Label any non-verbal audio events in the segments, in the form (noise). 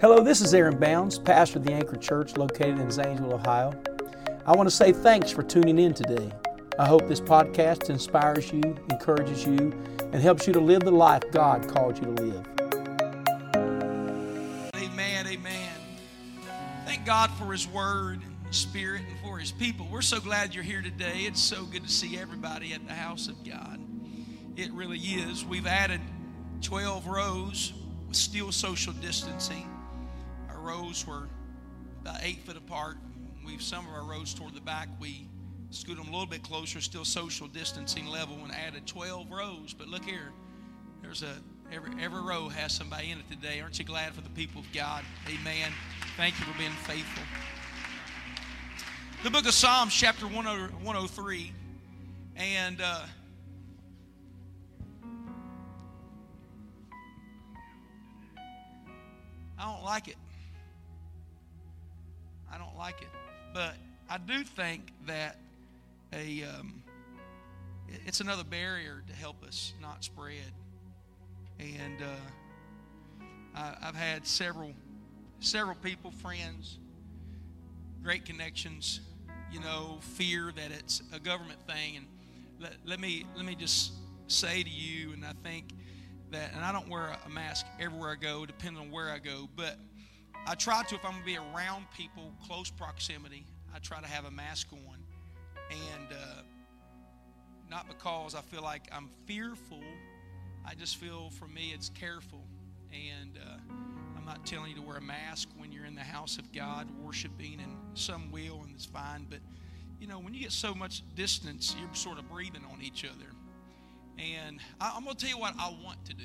Hello, this is Aaron Bounds, pastor of the Anchor Church located in Zanesville, Ohio. I want to say thanks for tuning in today. I hope this podcast inspires you, encourages you, and helps you to live the life God called you to live. Amen, amen. Thank God for His Word and Spirit and for His people. We're so glad you're here today. It's so good to see everybody at the house of God. It really is. We've added 12 rows with still social distancing. Rows were about eight foot apart. We've some of our rows toward the back. We scooted them a little bit closer, still social distancing level, and added 12 rows. But look here, there's a every every row has somebody in it today. Aren't you glad for the people of God? Amen. Thank you for being faithful. The book of Psalms, chapter 103, and. Uh, I don't like it. I don't like it. But I do think that a um, it's another barrier to help us not spread. And uh, I, I've had several several people, friends, great connections. You know, fear that it's a government thing. And let, let me let me just say to you, and I think that, and I don't wear a mask everywhere I go, depending on where I go, but I try to, if I'm going to be around people, close proximity, I try to have a mask on. And uh, not because I feel like I'm fearful, I just feel for me it's careful. And uh, I'm not telling you to wear a mask when you're in the house of God worshiping, and some will, and it's fine. But, you know, when you get so much distance, you're sort of breathing on each other. And I, am going to tell you what I want to do.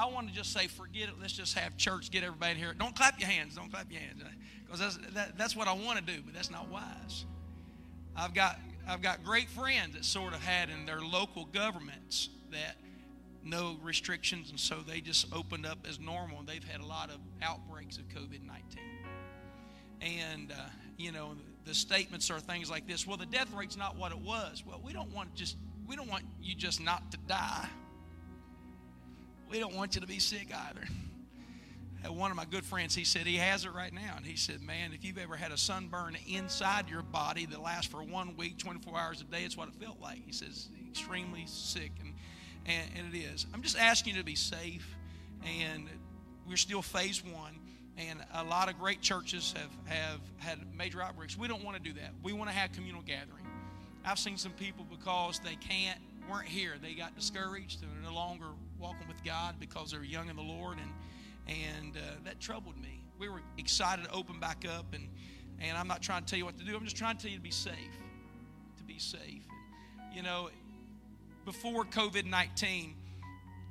I want to just say, forget it. Let's just have church, get everybody here. Don't clap your hands. Don't clap your hands. Because that's, that, that's what I want to do, but that's not wise. I've got, I've got great friends that sort of had in their local governments that no restrictions, and so they just opened up as normal. And they've had a lot of outbreaks of COVID 19. And, uh, you know, the statements are things like this well, the death rate's not what it was. Well, we don't want just we don't want you just not to die. We don't want you to be sick either. One of my good friends, he said he has it right now. And he said, Man, if you've ever had a sunburn inside your body that lasts for one week, 24 hours a day, it's what it felt like. He says, extremely sick. And, and, and it is. I'm just asking you to be safe. And we're still phase one. And a lot of great churches have, have had major outbreaks. We don't want to do that. We want to have communal gathering. I've seen some people because they can't weren't here. They got discouraged. They're no longer walking with God because they're young in the Lord, and and uh, that troubled me. We were excited to open back up, and and I'm not trying to tell you what to do. I'm just trying to tell you to be safe, to be safe. And, you know, before COVID 19,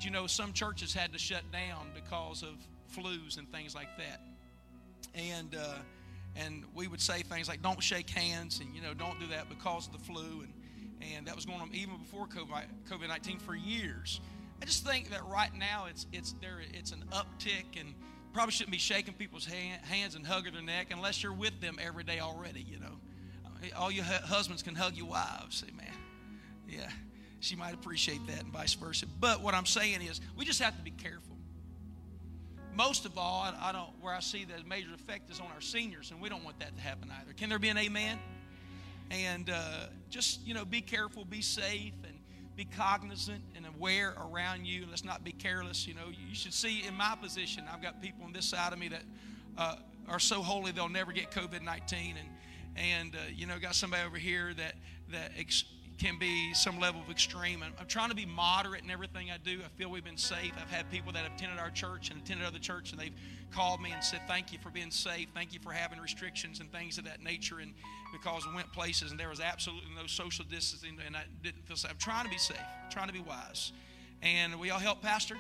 you know some churches had to shut down because of flus and things like that, and. Uh, and we would say things like don't shake hands and you know don't do that because of the flu and and that was going on even before COVID nineteen for years. I just think that right now it's it's there it's an uptick and probably shouldn't be shaking people's hand, hands and hugging their neck unless you're with them every day already. You know, all your husbands can hug your wives. Amen. Yeah, she might appreciate that and vice versa. But what I'm saying is we just have to be careful most of all, I, I don't where I see the major effect is on our seniors, and we don't want that to happen either. Can there be an amen? And uh, just you know, be careful, be safe, be cognizant and aware around you. Let's not be careless. You know, you should see in my position, I've got people on this side of me that uh, are so holy they'll never get COVID nineteen, and and uh, you know, got somebody over here that that. Ex- can be some level of extreme. I'm, I'm, trying to be moderate in everything I do. I feel we've been safe. I've had people that have attended our church and attended other church, and they've called me and said, "Thank you for being safe. Thank you for having restrictions and things of that nature." And because we went places and there was absolutely no social distancing, and I didn't feel safe. I'm trying to be safe. I'm trying to be wise. And we all help, Pastor?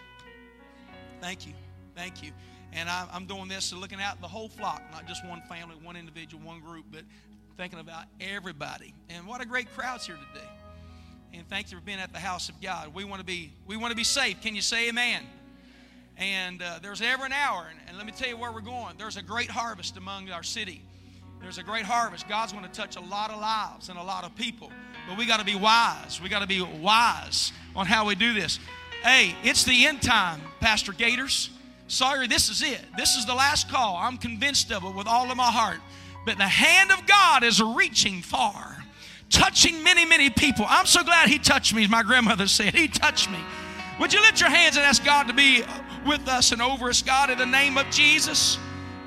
Thank you. Thank you. And I'm doing this, and looking out the whole flock, not just one family, one individual, one group, but thinking about everybody. And what a great crowd's here today. And thank you for being at the house of God. We want to be we want to be safe. Can you say amen? And uh, there's ever an hour, and, and let me tell you where we're going. There's a great harvest among our city. There's a great harvest. God's going to touch a lot of lives and a lot of people. But we got to be wise. We got to be wise on how we do this. Hey, it's the end time, Pastor Gators. Sorry, this is it. This is the last call. I'm convinced of it with all of my heart. But the hand of God is reaching far, touching many, many people. I'm so glad He touched me, as my grandmother said. He touched me. Would you lift your hands and ask God to be with us and over us, God, in the name of Jesus?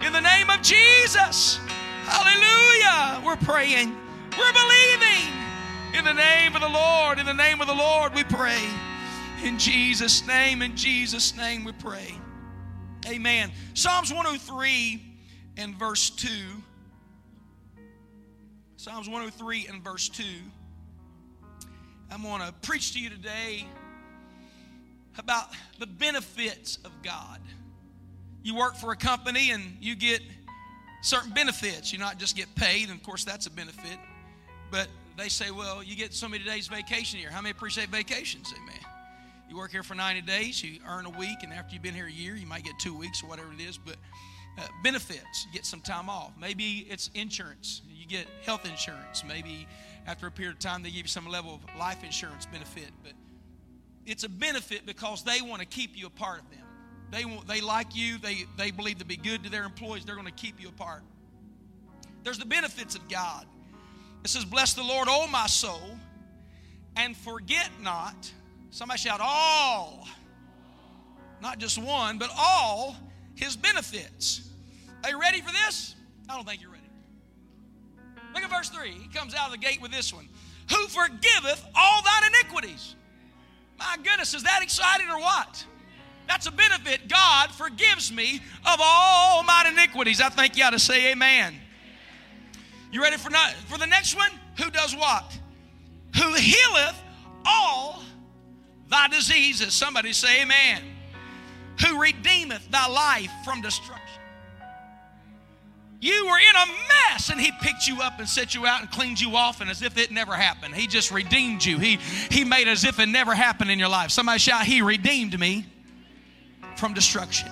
In the name of Jesus. Hallelujah. We're praying. We're believing. In the name of the Lord, in the name of the Lord, we pray. In Jesus' name, in Jesus' name, we pray. Amen. Psalms 103 and verse 2. Psalms 103 and verse 2. I'm going to preach to you today about the benefits of God. You work for a company and you get certain benefits. You not just get paid, and of course that's a benefit, but they say, well, you get so many days vacation here. How many appreciate vacations? Amen. You work here for 90 days, you earn a week, and after you've been here a year, you might get two weeks or whatever it is. But uh, benefits, you get some time off. Maybe it's insurance. You get health insurance. Maybe after a period of time, they give you some level of life insurance benefit. But it's a benefit because they want to keep you a part of them. They, want, they like you, they, they believe to be good to their employees, they're going to keep you apart. There's the benefits of God. It says, Bless the Lord, O my soul, and forget not. Somebody shout, all. Not just one, but all his benefits. Are you ready for this? I don't think you're ready. Look at verse 3. He comes out of the gate with this one. Who forgiveth all thine iniquities? My goodness, is that exciting or what? That's a benefit. God forgives me of all my iniquities. I think you ought to say amen. You ready for, not, for the next one? Who does what? Who healeth all thy diseases. Somebody say amen. Who redeemeth thy life from destruction. You were in a mess and he picked you up and set you out and cleaned you off and as if it never happened. He just redeemed you. He, he made as if it never happened in your life. Somebody shout, He redeemed me from destruction.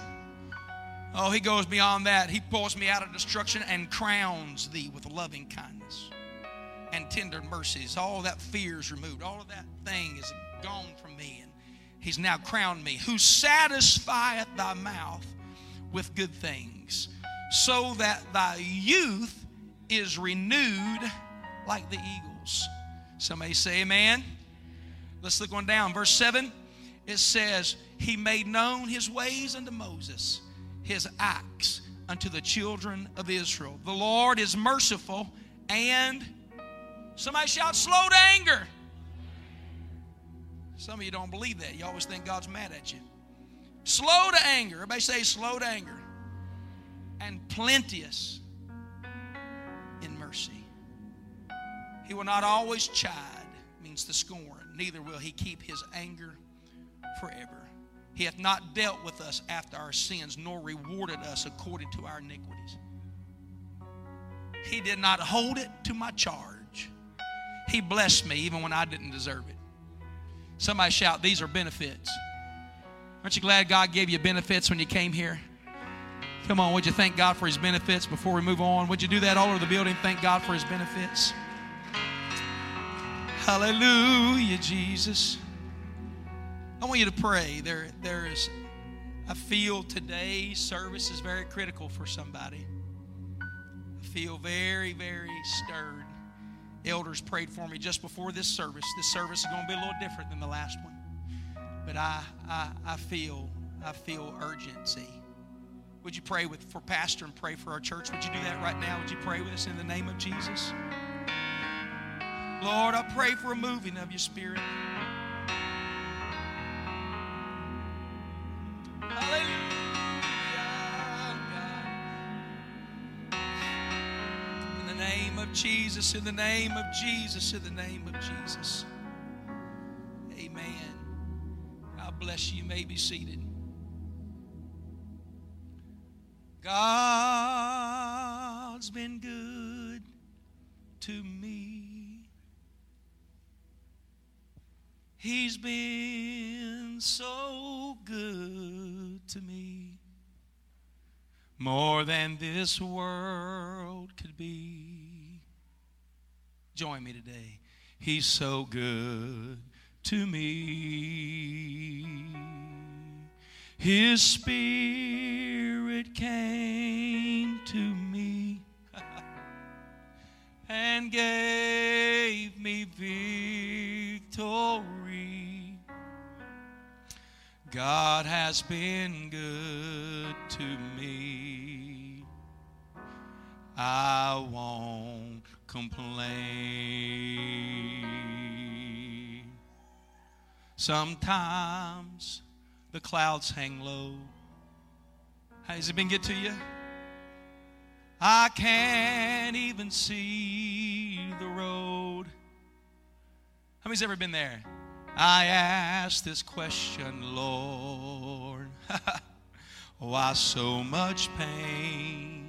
Oh, he goes beyond that. He pulls me out of destruction and crowns thee with loving kindness and tender mercies. All that fear is removed. All of that thing is gone from me. He's now crowned me. Who satisfieth thy mouth with good things, so that thy youth is renewed like the eagles. Somebody say amen. Let's look on down. Verse 7 it says, He made known his ways unto Moses his acts unto the children of Israel. The Lord is merciful and somebody shout slow to anger. Some of you don't believe that. You always think God's mad at you. Slow to anger. Everybody say slow to anger. And plenteous in mercy. He will not always chide, means to scorn. Neither will he keep his anger forever. He hath not dealt with us after our sins, nor rewarded us according to our iniquities. He did not hold it to my charge. He blessed me even when I didn't deserve it. Somebody shout, These are benefits. Aren't you glad God gave you benefits when you came here? Come on, would you thank God for His benefits before we move on? Would you do that all over the building? Thank God for His benefits. Hallelujah, Jesus. I want you to pray. There, there is, I feel today's service is very critical for somebody. I feel very, very stirred. Elders prayed for me just before this service. This service is going to be a little different than the last one. But I, I, I feel, I feel urgency. Would you pray with for pastor and pray for our church? Would you do that right now? Would you pray with us in the name of Jesus? Lord, I pray for a moving of your spirit. Jesus, in the name of Jesus, in the name of Jesus. Amen. God bless you. You may be seated. God's been good to me. He's been so good to me. More than this world could be. Join me today. He's so good to me. His spirit came to me (laughs) and gave me victory. God has been good to me. I won't complain. Sometimes the clouds hang low. Has it been good to you? I can't even see the road. How many's ever been there? I ask this question, Lord. (laughs) Why so much pain?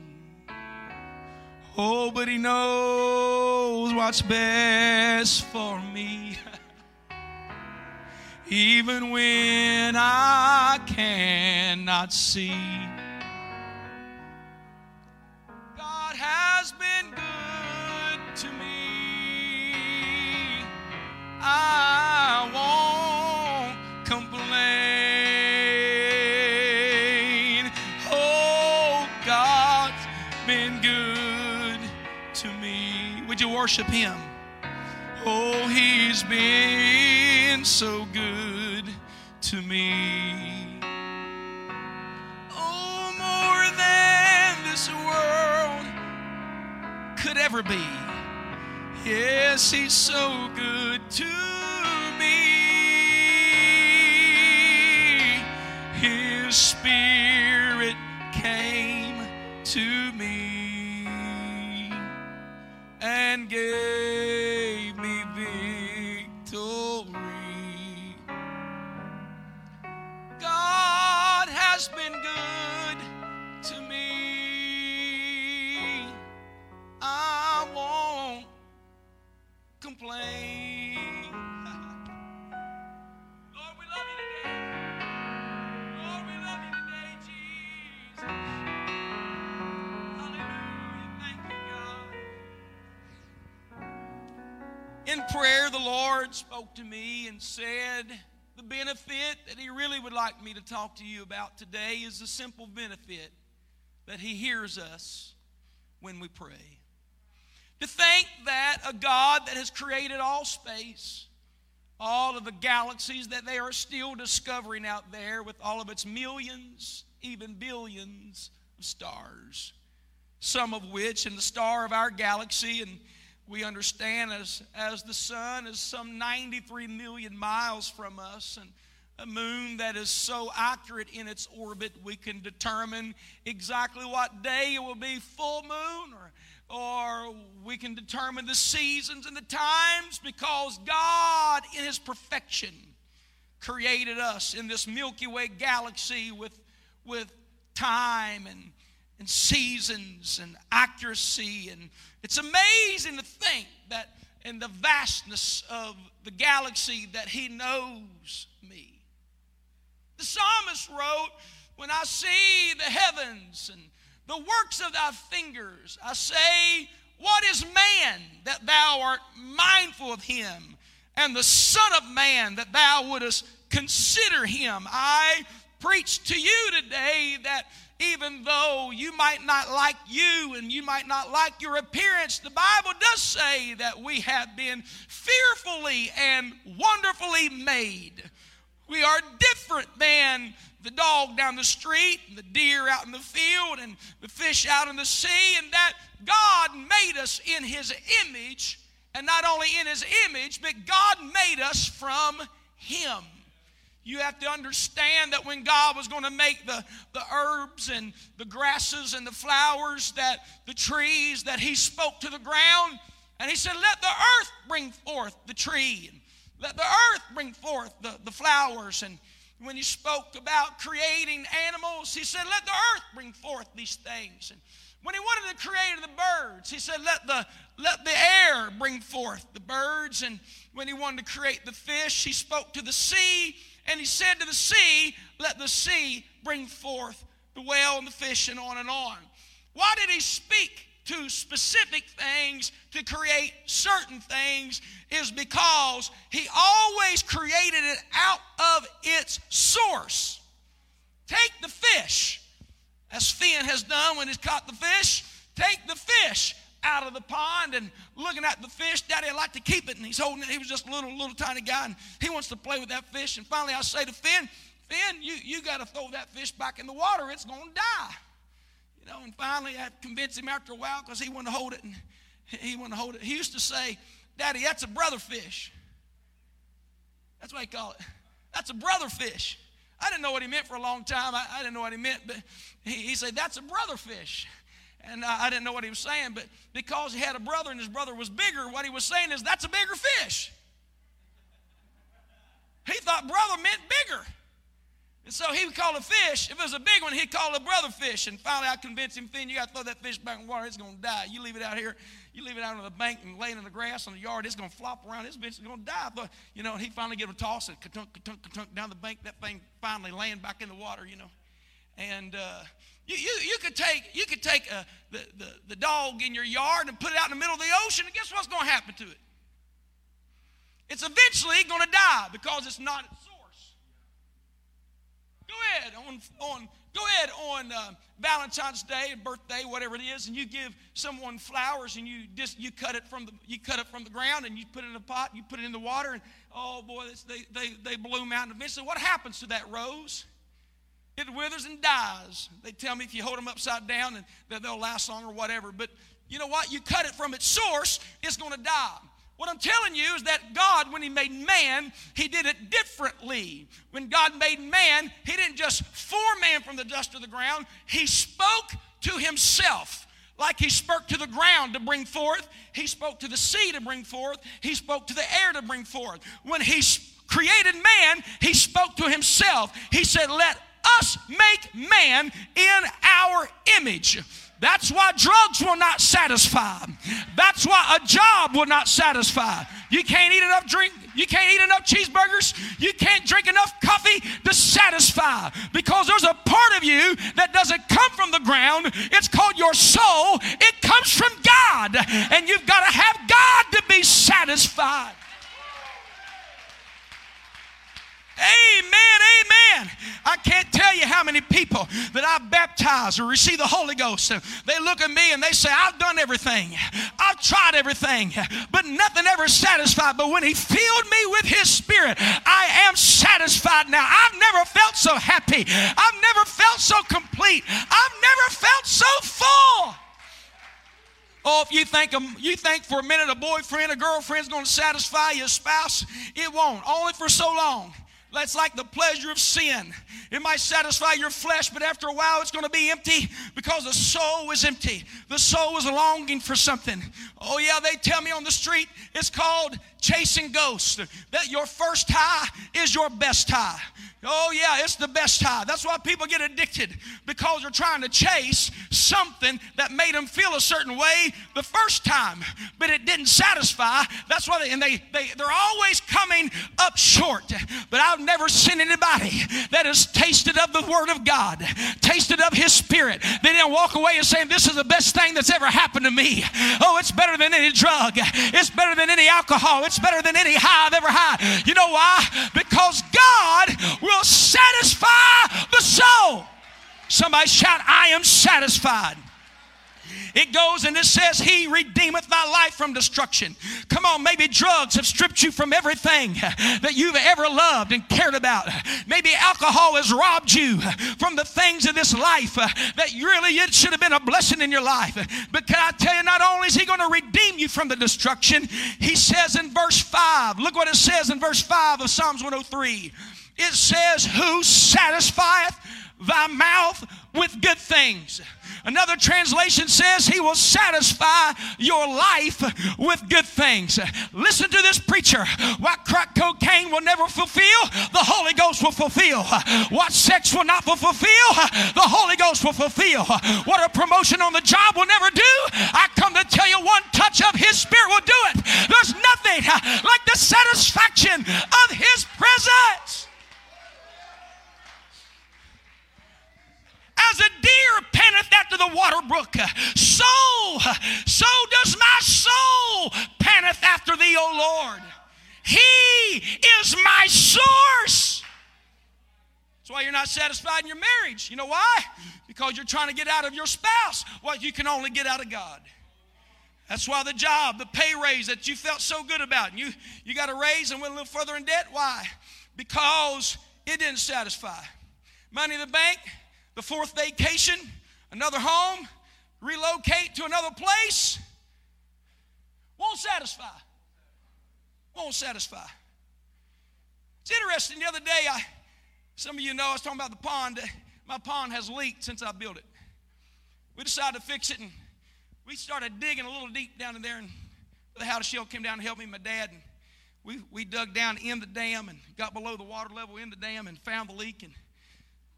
Oh, but He knows what's best for me. (laughs) Even when I cannot see. God has been good to me. I won't worship Him? Oh, He's been so good to me. Oh, more than this world could ever be. Yes, He's so good to me. His Spirit came to me and gave me victory. God has been good to me. I won't complain. Prayer, the Lord spoke to me and said, The benefit that He really would like me to talk to you about today is the simple benefit that He hears us when we pray. To think that a God that has created all space, all of the galaxies that they are still discovering out there with all of its millions, even billions of stars, some of which in the star of our galaxy, and we understand as, as the sun is some 93 million miles from us, and a moon that is so accurate in its orbit, we can determine exactly what day it will be full moon or or we can determine the seasons and the times because God, in His perfection, created us in this Milky Way galaxy with, with time and, and seasons and accuracy. And it's amazing to think that in the vastness of the galaxy that He knows me. The psalmist wrote, When I see the heavens and the works of thy fingers. I say, What is man that thou art mindful of him? And the Son of Man that thou wouldest consider him. I preach to you today that even though you might not like you and you might not like your appearance, the Bible does say that we have been fearfully and wonderfully made. We are different than the dog down the street, and the deer out in the field, and the fish out in the sea, and that God made us in His image, and not only in His image, but God made us from Him. You have to understand that when God was going to make the, the herbs and the grasses and the flowers, that the trees, that He spoke to the ground, and He said, Let the earth bring forth the tree, and let the earth bring forth the, the flowers, and when he spoke about creating animals, he said, Let the earth bring forth these things. And when he wanted to create the birds, he said, Let the, let the air bring forth the birds. And when he wanted to create the fish, he spoke to the sea and he said to the sea, Let the sea bring forth the whale and the fish, and on and on. Why did he speak to specific things to create certain things is because he always created it out of its source. Take the fish. As Finn has done when he's caught the fish, take the fish out of the pond and looking at the fish. Daddy, I like to keep it. And he's holding it. He was just a little, little tiny guy, and he wants to play with that fish. And finally, I say to Finn, Finn, you, you got to throw that fish back in the water. It's going to die. You know, and finally, I convinced him after a while because he wanted to hold it. And he wanted to hold it. He used to say, Daddy, that's a brother fish. That's what he call it. That's a brother fish. I didn't know what he meant for a long time. I, I didn't know what he meant, but he, he said, That's a brother fish. And I, didn't know what he was saying, but because he had a brother and his brother was bigger, what he was saying is, That's a bigger fish. He thought brother meant bigger. And so he would call a fish. If it was a big one, he'd call a brother fish. And finally, I convinced him, Finn, you got to throw that fish back in the water. It's going to die. You leave it out here. You leave it out on the bank and lay it in the grass on the yard. It's going to flop around. This bitch is going to die. But, you know, he finally gave a toss and ka-tunk, ka-tunk, ka-tunk down the bank. That thing finally laying back in the water, you know. And uh, you, you, you could take, you could take uh, the, the, the dog in your yard and put it out in the middle of the ocean, and guess what's going to happen to it? It's eventually going to die because it's not its source. Go ahead on, on go ahead on uh, Valentine's Day, birthday, whatever it is, and you give someone flowers and you just you cut it from the you cut it from the ground and you put it in a pot, you put it in the water, and oh boy, they they they bloom out. And eventually, what happens to that rose? It withers and dies. They tell me if you hold them upside down and that they'll last long or whatever. But you know what? You cut it from its source, it's going to die. What I'm telling you is that God, when He made man, He did it differently. When God made man, He didn't just form man from the dust of the ground, He spoke to Himself. Like He spoke to the ground to bring forth, He spoke to the sea to bring forth, He spoke to the air to bring forth. When He created man, He spoke to Himself. He said, Let us make man in our image. That's why drugs will not satisfy. That's why a job will not satisfy. You can't eat enough drink, you can't eat enough cheeseburgers, you can't drink enough coffee to satisfy because there's a part of you that doesn't come from the ground. It's called your soul. It comes from God, and you've got to have God to be satisfied. Amen, amen. I can't tell you how many people that I've baptized or received the Holy Ghost. They look at me and they say, I've done everything. I've tried everything, but nothing ever satisfied. But when He filled me with His Spirit, I am satisfied now. I've never felt so happy. I've never felt so complete. I've never felt so full. Oh, if you think um, you think for a minute a boyfriend, a girlfriend's going to satisfy your spouse, it won't. Only for so long. That's like the pleasure of sin. It might satisfy your flesh, but after a while it's going to be empty because the soul is empty. The soul is longing for something. Oh, yeah, they tell me on the street it's called chasing ghosts. That your first high is your best high. Oh, yeah, it's the best high. That's why people get addicted because they're trying to chase something that made them feel a certain way the first time, but it didn't satisfy. That's why they, and they, they, they're always coming up short. But I've never seen anybody that has tasted of the Word of God, tasted of His Spirit. They didn't walk away and saying, This is the best thing that's ever happened to me. Oh, it's better than any drug, it's better than any alcohol, it's better than any high I've ever had. You know why? Because God will satisfy the soul. Somebody shout, I am satisfied. It goes and it says, He redeemeth thy life from destruction. Come on, maybe drugs have stripped you from everything that you've ever loved and cared about. Maybe alcohol has robbed you from the things of this life that really it should have been a blessing in your life. But can I tell you, not only is He going to redeem you from the destruction, He says in verse 5, look what it says in verse 5 of Psalms 103. It says, Who satisfieth thy mouth with good things. Another translation says he will satisfy your life with good things. Listen to this preacher. What crack cocaine will never fulfill, the Holy Ghost will fulfill. What sex will not fulfill, the Holy Ghost will fulfill. What a promotion on the job will never do, I come to tell you one touch of his spirit will do it. There's nothing like the satisfaction of his presence. As a deer panteth after the water brook, so, so does my soul panteth after thee, O Lord. He is my source. That's why you're not satisfied in your marriage. You know why? Because you're trying to get out of your spouse what you can only get out of God. That's why the job, the pay raise that you felt so good about, and you, you got a raise and went a little further in debt. Why? Because it didn't satisfy. Money in the bank, the fourth vacation, another home, relocate to another place, won't satisfy. Won't satisfy. It's interesting. The other day, I some of you know I was talking about the pond. My pond has leaked since I built it. We decided to fix it, and we started digging a little deep down in there. And the house shell came down to help me, my dad, and we, we dug down in the dam and got below the water level in the dam and found the leak. And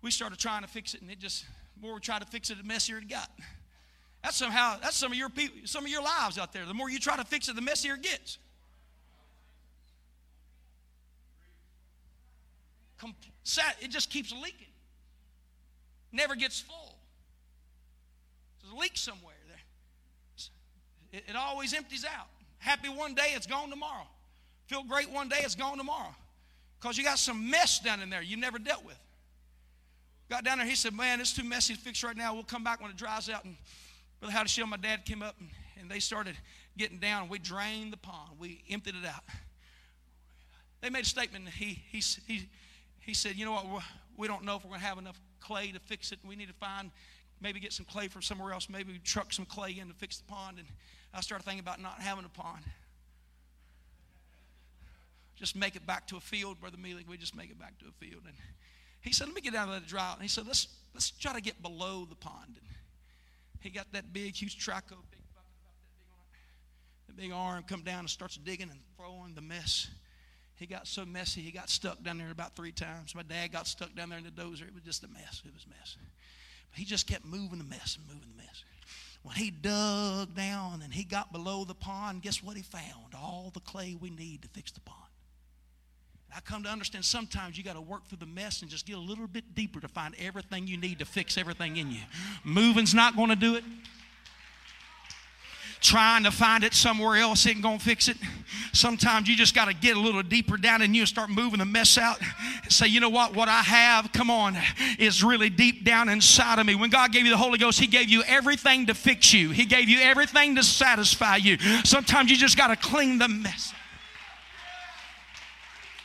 we started trying to fix it, and it just more we tried to fix it, the messier it got. That's somehow that's some of your people, some of your lives out there. The more you try to fix it, the messier it gets. It just keeps leaking. Never gets full. There's a leak somewhere there. It, it always empties out. Happy one day, it's gone tomorrow. Feel great one day, it's gone tomorrow. Because you got some mess down in there you never dealt with. Got down there, he said, Man, it's too messy to fix right now. We'll come back when it dries out. And Brother Howdy Shell, my dad came up and, and they started getting down. We drained the pond, we emptied it out. They made a statement. He, he, he, he said, You know what? We don't know if we're going to have enough clay to fix it. We need to find, maybe get some clay from somewhere else. Maybe truck some clay in to fix the pond. And I started thinking about not having a pond. Just make it back to a field, Brother Mealy. We just make it back to a field. And he said, Let me get down and let drought. And he said, Let's, let's try to get below the pond. And he got that big, huge trackhoe, big bucket about that big arm, that big arm, come down and starts digging and throwing the mess he got so messy, he got stuck down there about three times. My dad got stuck down there in the dozer. It was just a mess. It was a mess. But he just kept moving the mess and moving the mess. When he dug down and he got below the pond, guess what he found? All the clay we need to fix the pond. I come to understand sometimes you got to work through the mess and just get a little bit deeper to find everything you need to fix everything in you. Moving's not going to do it trying to find it somewhere else ain't gonna fix it. Sometimes you just got to get a little deeper down in you and start moving the mess out and say, you know what, what I have, come on, is really deep down inside of me. When God gave you the Holy Ghost, He gave you everything to fix you, He gave you everything to satisfy you. Sometimes you just got to clean the mess.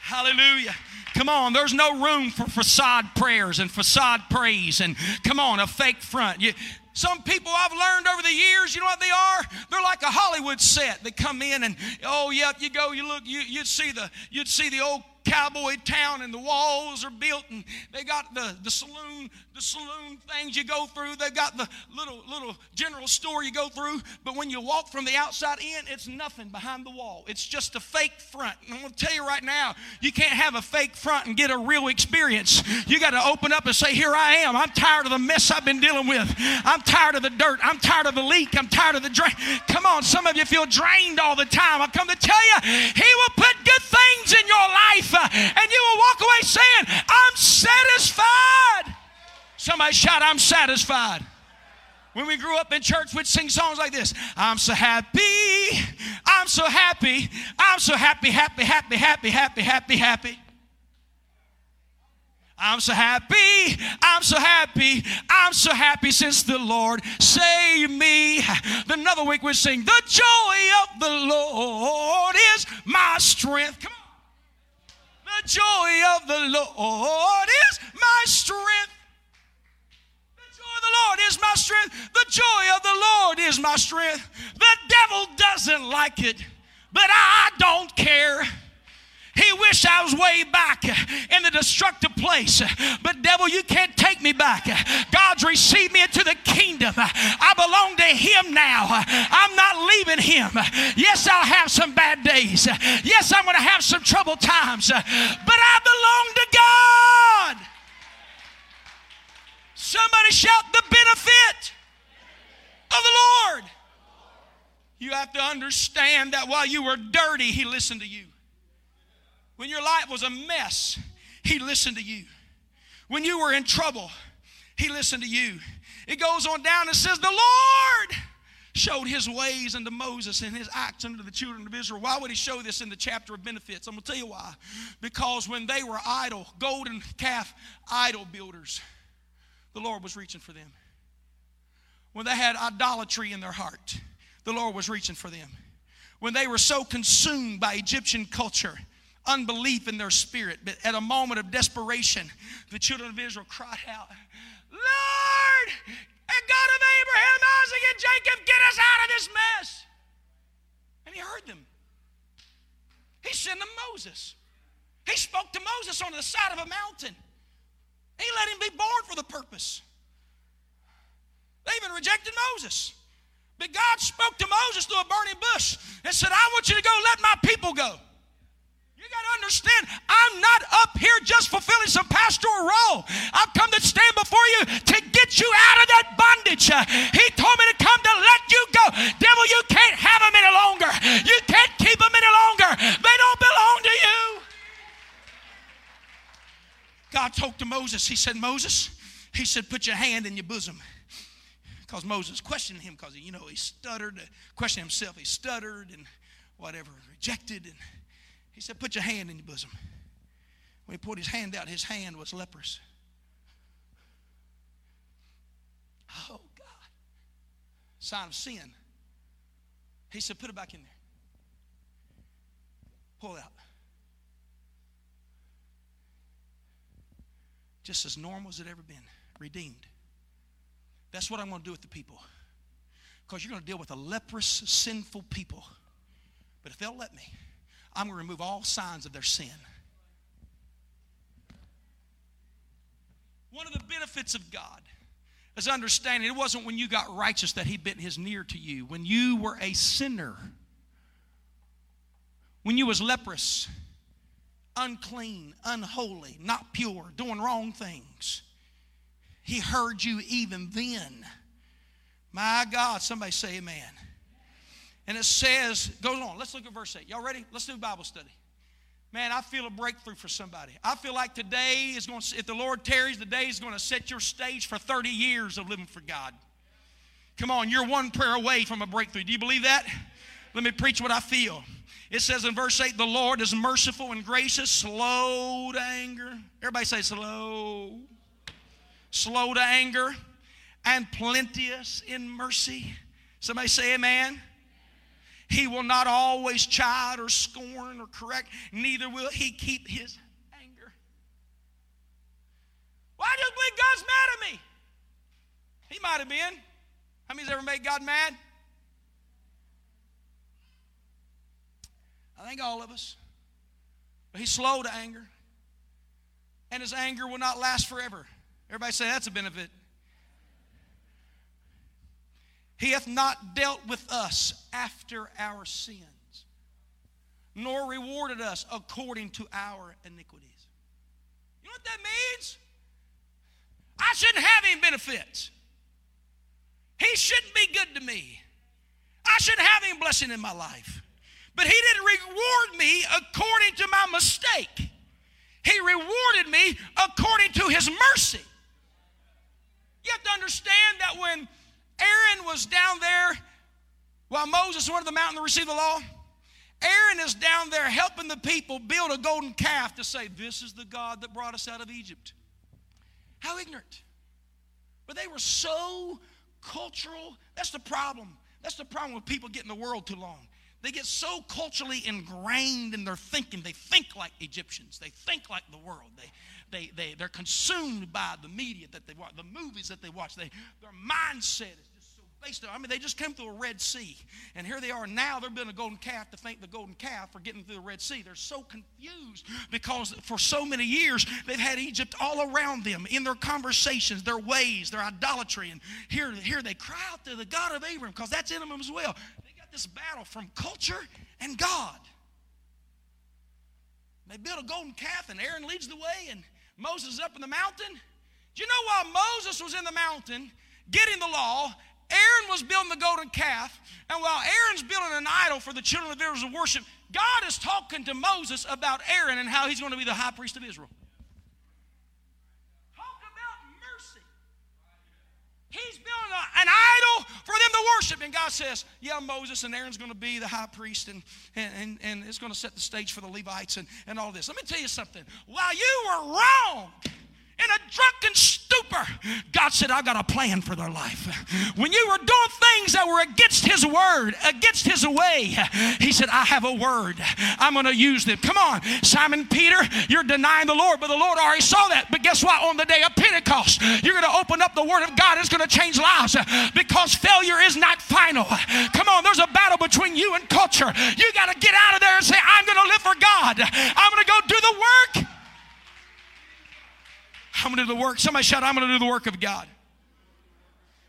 Hallelujah. Come on, there's no room for facade prayers and facade praise and come on, a fake front. You, some people I've learned over the years, you know what they are? They're like a Hollywood set. They come in and oh yep, you go, you look, you, you'd see the you'd see the old cowboy town and the walls are built and they got the, the saloon the saloon things you go through. They got the little little general store you go through. But when you walk from the outside in it's nothing behind the wall. It's just a fake front. And i'm going to tell you right now you can't have a fake front and get a real experience. You got to open up and say here i am. I'm tired of the mess i've been dealing with. I'm tired of the dirt. I'm tired of the leak. I'm tired of the drain come on some of you feel drained all the time. I come to tell you he will put good things in your life and you will walk away saying, I'm satisfied. Somebody shout, I'm satisfied. When we grew up in church, we'd sing songs like this I'm so happy, I'm so happy, I'm so happy, happy, happy, happy, happy, happy, happy. I'm so happy, I'm so happy, I'm so happy since the Lord saved me. Another week we sing, The joy of the Lord is my strength. Come on. The joy of the Lord is my strength. Of the Lord is my strength. The joy of the Lord is my strength. The devil doesn't like it, but I don't care. He wish I was way back in the destructive place. But devil, you can't take me back. God's received me into the kingdom. I belong to him now. I'm not leaving him. Yes, I'll have some bad days. Yes, I'm going to have some troubled times. But I belong to God. Somebody shout the benefit of the Lord. You have to understand that while you were dirty, he listened to you. When your life was a mess, He listened to you. When you were in trouble, He listened to you. It goes on down and says, The Lord showed his ways unto Moses and his acts unto the children of Israel. Why would he show this in the chapter of benefits? I'm going to tell you why. Because when they were idol, golden calf idol builders, the Lord was reaching for them. When they had idolatry in their heart, the Lord was reaching for them. When they were so consumed by Egyptian culture, unbelief in their spirit, but at a moment of desperation, the children of Israel cried out, Lord, and God of Abraham, Isaac, and Jacob, get us out of this mess. And he heard them. He sent them Moses. He spoke to Moses on the side of a mountain. He let him be born for the purpose. They even rejected Moses. But God spoke to Moses through a burning bush and said, I want you to go let my people go. You got to understand, I'm not up here just fulfilling some pastoral role. I've come to stand before you to get you out of that bondage. He told me to come to let you go. Devil, you can't have them any longer. You can't keep them any longer. They don't belong to you. God talked to Moses. He said, Moses, he said, put your hand in your bosom. Because Moses questioned him because, you know, he stuttered, uh, questioned himself. He stuttered and whatever, rejected. And he said, Put your hand in your bosom. When he put his hand out, his hand was leprous. Oh, God. Sign of sin. He said, Put it back in there. Pull it out. Just as normal as it ever been. Redeemed. That's what I'm going to do with the people. Because you're going to deal with a leprous, sinful people. But if they'll let me, I'm going to remove all signs of their sin. One of the benefits of God is understanding it wasn't when you got righteous that He bent His near to you. When you were a sinner, when you was leprous, unclean, unholy, not pure, doing wrong things, He heard you even then. My God, somebody say amen. And it says, goes on. Let's look at verse 8. Y'all ready? Let's do Bible study. Man, I feel a breakthrough for somebody. I feel like today is going to, if the Lord tarries, the day is going to set your stage for 30 years of living for God. Come on, you're one prayer away from a breakthrough. Do you believe that? Let me preach what I feel. It says in verse 8, the Lord is merciful and gracious, slow to anger. Everybody say slow. Slow to anger and plenteous in mercy. Somebody say amen. He will not always chide or scorn or correct, neither will he keep his anger. Well, I just believe God's mad at me. He might have been. How many's ever made God mad? I think all of us. But he's slow to anger. And his anger will not last forever. Everybody say that's a benefit. He hath not dealt with us after our sins, nor rewarded us according to our iniquities. You know what that means? I shouldn't have any benefits. He shouldn't be good to me. I shouldn't have any blessing in my life. But He didn't reward me according to my mistake. He rewarded me according to His mercy. You have to understand that when Aaron was down there while Moses went to the mountain to receive the law. Aaron is down there helping the people build a golden calf to say, This is the God that brought us out of Egypt. How ignorant. But they were so cultural. That's the problem. That's the problem with people getting the world too long. They get so culturally ingrained in their thinking. They think like Egyptians. They think like the world. They, they, they, they're consumed by the media that they watch, the movies that they watch. They, their mindset is just so based on, I mean, they just came through a Red Sea. And here they are now, they're building a golden calf to thank the golden calf for getting through the Red Sea. They're so confused because for so many years they've had Egypt all around them in their conversations, their ways, their idolatry. And here, here they cry out to the God of Abraham because that's in them as well. This battle from culture and God. They build a golden calf, and Aaron leads the way, and Moses is up in the mountain. Do you know while Moses was in the mountain getting the law, Aaron was building the golden calf, and while Aaron's building an idol for the children of Israel to worship, God is talking to Moses about Aaron and how he's going to be the high priest of Israel. Talk about mercy. He's building a, an idol for them to worship, and God says, yeah, Moses and Aaron's going to be the high priest and, and, and, and it's going to set the stage for the Levites and, and all this. Let me tell you something. While you were wrong, in a drunken stupor, God said, I've got a plan for their life. When you were doing things that were against His word, against His way, He said, I have a word. I'm going to use them. Come on, Simon Peter, you're denying the Lord, but the Lord already saw that. But guess what? On the day of Pentecost, you're going to open up the word of God. It's going to change lives because failure is not final. Come on, there's a battle between you and culture. You got to get out of there and say, I'm going to live for God. I'm going to go do the work. I'm going to do the work. Somebody shout, I'm going to do the work of God.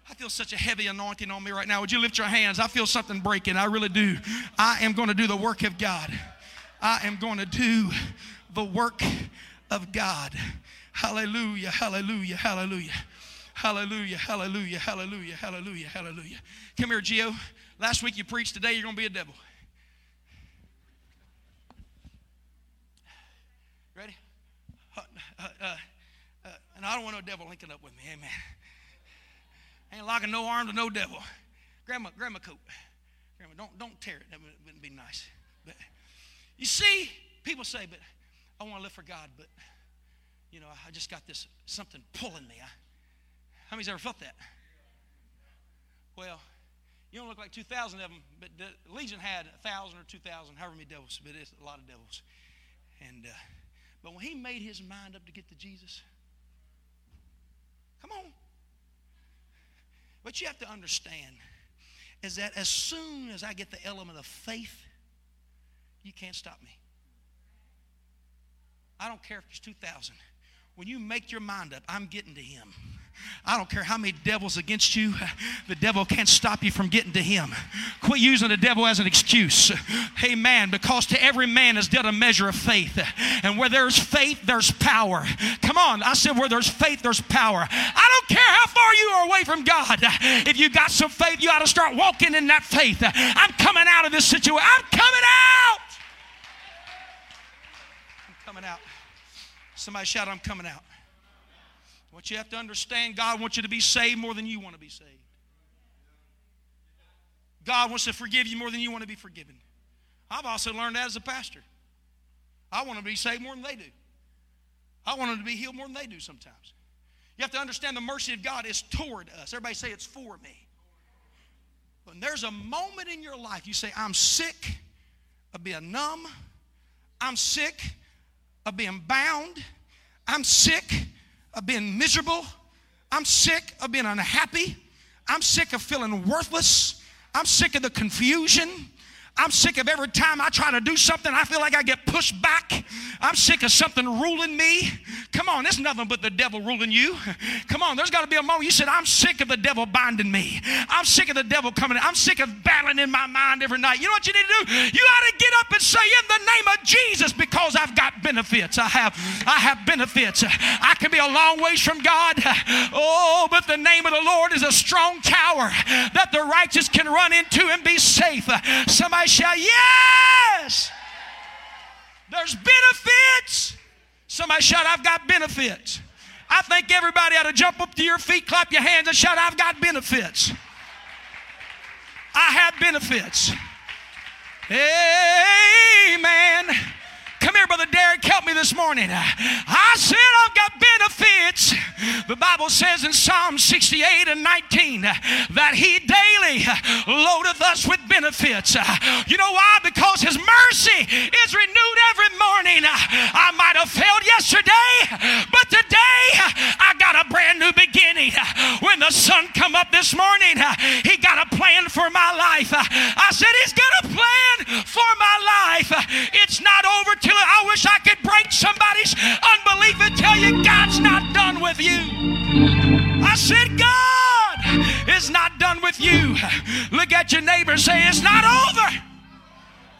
I feel such a heavy anointing on me right now. Would you lift your hands? I feel something breaking. I really do. I am going to do the work of God. I am going to do the work of God. Hallelujah, hallelujah, hallelujah. Hallelujah, hallelujah, hallelujah, hallelujah, hallelujah. Come here, Gio. Last week you preached, today you're going to be a devil. Ready? Uh, uh, and I don't want no devil linking up with me. Amen. Ain't locking no arm to no devil. Grandma, grandma coat. Grab my, don't, don't tear it. That wouldn't be nice. But you see, people say, but I want to live for God, but you know, I just got this something pulling me. I, how many's ever felt that? Well, you don't look like 2,000 of them, but the Legion had 1,000 or 2,000, however many devils, but it's a lot of devils. And, uh, but when he made his mind up to get to Jesus, Come on. What you have to understand is that as soon as I get the element of faith, you can't stop me. I don't care if it's 2,000. When you make your mind up, I'm getting to him. I don't care how many devils against you, the devil can't stop you from getting to him. Quit using the devil as an excuse. Amen. Because to every man is dealt a measure of faith. And where there's faith, there's power. Come on. I said, where there's faith, there's power. I don't care how far you are away from God. If you got some faith, you ought to start walking in that faith. I'm coming out of this situation. I'm coming out. I'm coming out. Somebody shout, I'm coming out. What you have to understand, God wants you to be saved more than you want to be saved. God wants to forgive you more than you want to be forgiven. I've also learned that as a pastor. I want to be saved more than they do. I want them to be healed more than they do sometimes. You have to understand the mercy of God is toward us. Everybody say it's for me. When there's a moment in your life you say, I'm sick of being numb, I'm sick of being bound, I'm sick of being miserable. I'm sick of being unhappy. I'm sick of feeling worthless. I'm sick of the confusion. I'm sick of every time I try to do something, I feel like I get pushed back. I'm sick of something ruling me. Come on, there's nothing but the devil ruling you. Come on, there's got to be a moment you said, I'm sick of the devil binding me. I'm sick of the devil coming. I'm sick of battling in my mind every night. You know what you need to do? You ought to get up and say, In the name of Jesus, because I've got benefits. I have, I have benefits. I can be a long ways from God. Oh, but the name of the Lord is a strong tower that the righteous can run into and be safe. Somebody shout, Yes! There's benefits. Somebody shout, I've got benefits. I think everybody ought to jump up to your feet, clap your hands, and shout, I've got benefits. I have benefits. Amen. Come here, Brother Derek, help me this morning. I said I've got benefits. The Bible says in Psalm 68 and 19 that He daily loadeth us with benefits. You know why? Because His mercy is renewed every morning. I might have failed yesterday, but today I got a brand new beginning. When the sun come up this morning, He got a plan for my life. I said He's got a plan for my life. It's not over till I wish I could break somebody's unbelief and tell you God's not done with you. I said, God is not done with you. Look at your neighbor say, It's not over.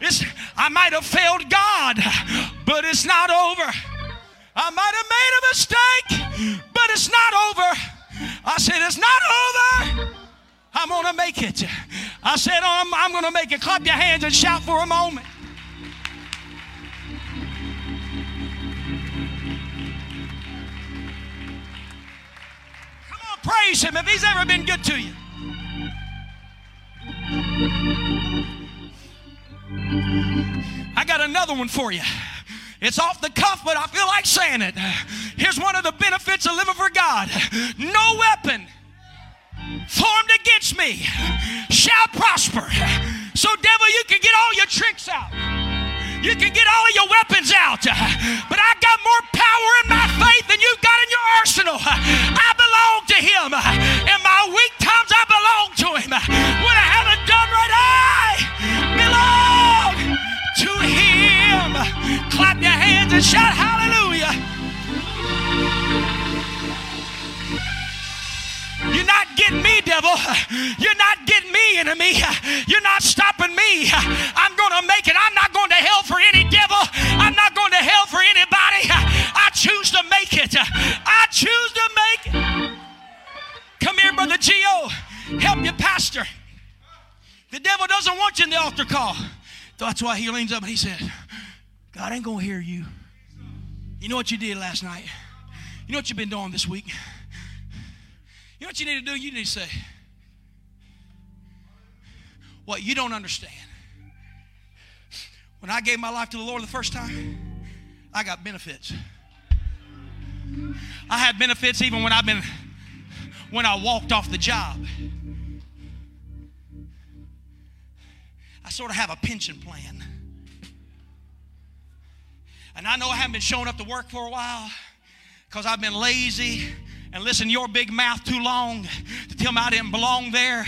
It's, I might have failed God, but it's not over. I might have made a mistake, but it's not over. I said, It's not over. I'm going to make it. I said, I'm, I'm going to make it. Clap your hands and shout for a moment. Praise Him if He's ever been good to you. I got another one for you. It's off the cuff, but I feel like saying it. Here's one of the benefits of living for God no weapon formed against me shall prosper. So, devil, you can get all your tricks out. You can get all of your weapons out. But I got more power in my faith than you've got in your arsenal. I belong to him. In my weak times, I belong to him. When I haven't done right, I belong to him. Clap your hands and shout hallelujah. You're not getting me, devil. You're not getting me, enemy. You're not stopping me. I'm going to make it. I'm not going to hell for any devil. I'm not going to hell for anybody. I choose to make it. I choose to make it. Come here, Brother Geo. Help your pastor. The devil doesn't want you in the altar call. That's why he leans up and he says, God ain't going to hear you. You know what you did last night? You know what you've been doing this week? You know what you need to do? You need to say, What you don't understand. When I gave my life to the Lord the first time, I got benefits. I had benefits even when I've been when I walked off the job. I sort of have a pension plan. And I know I haven't been showing up to work for a while because I've been lazy and listen your big mouth too long to tell me I didn't belong there.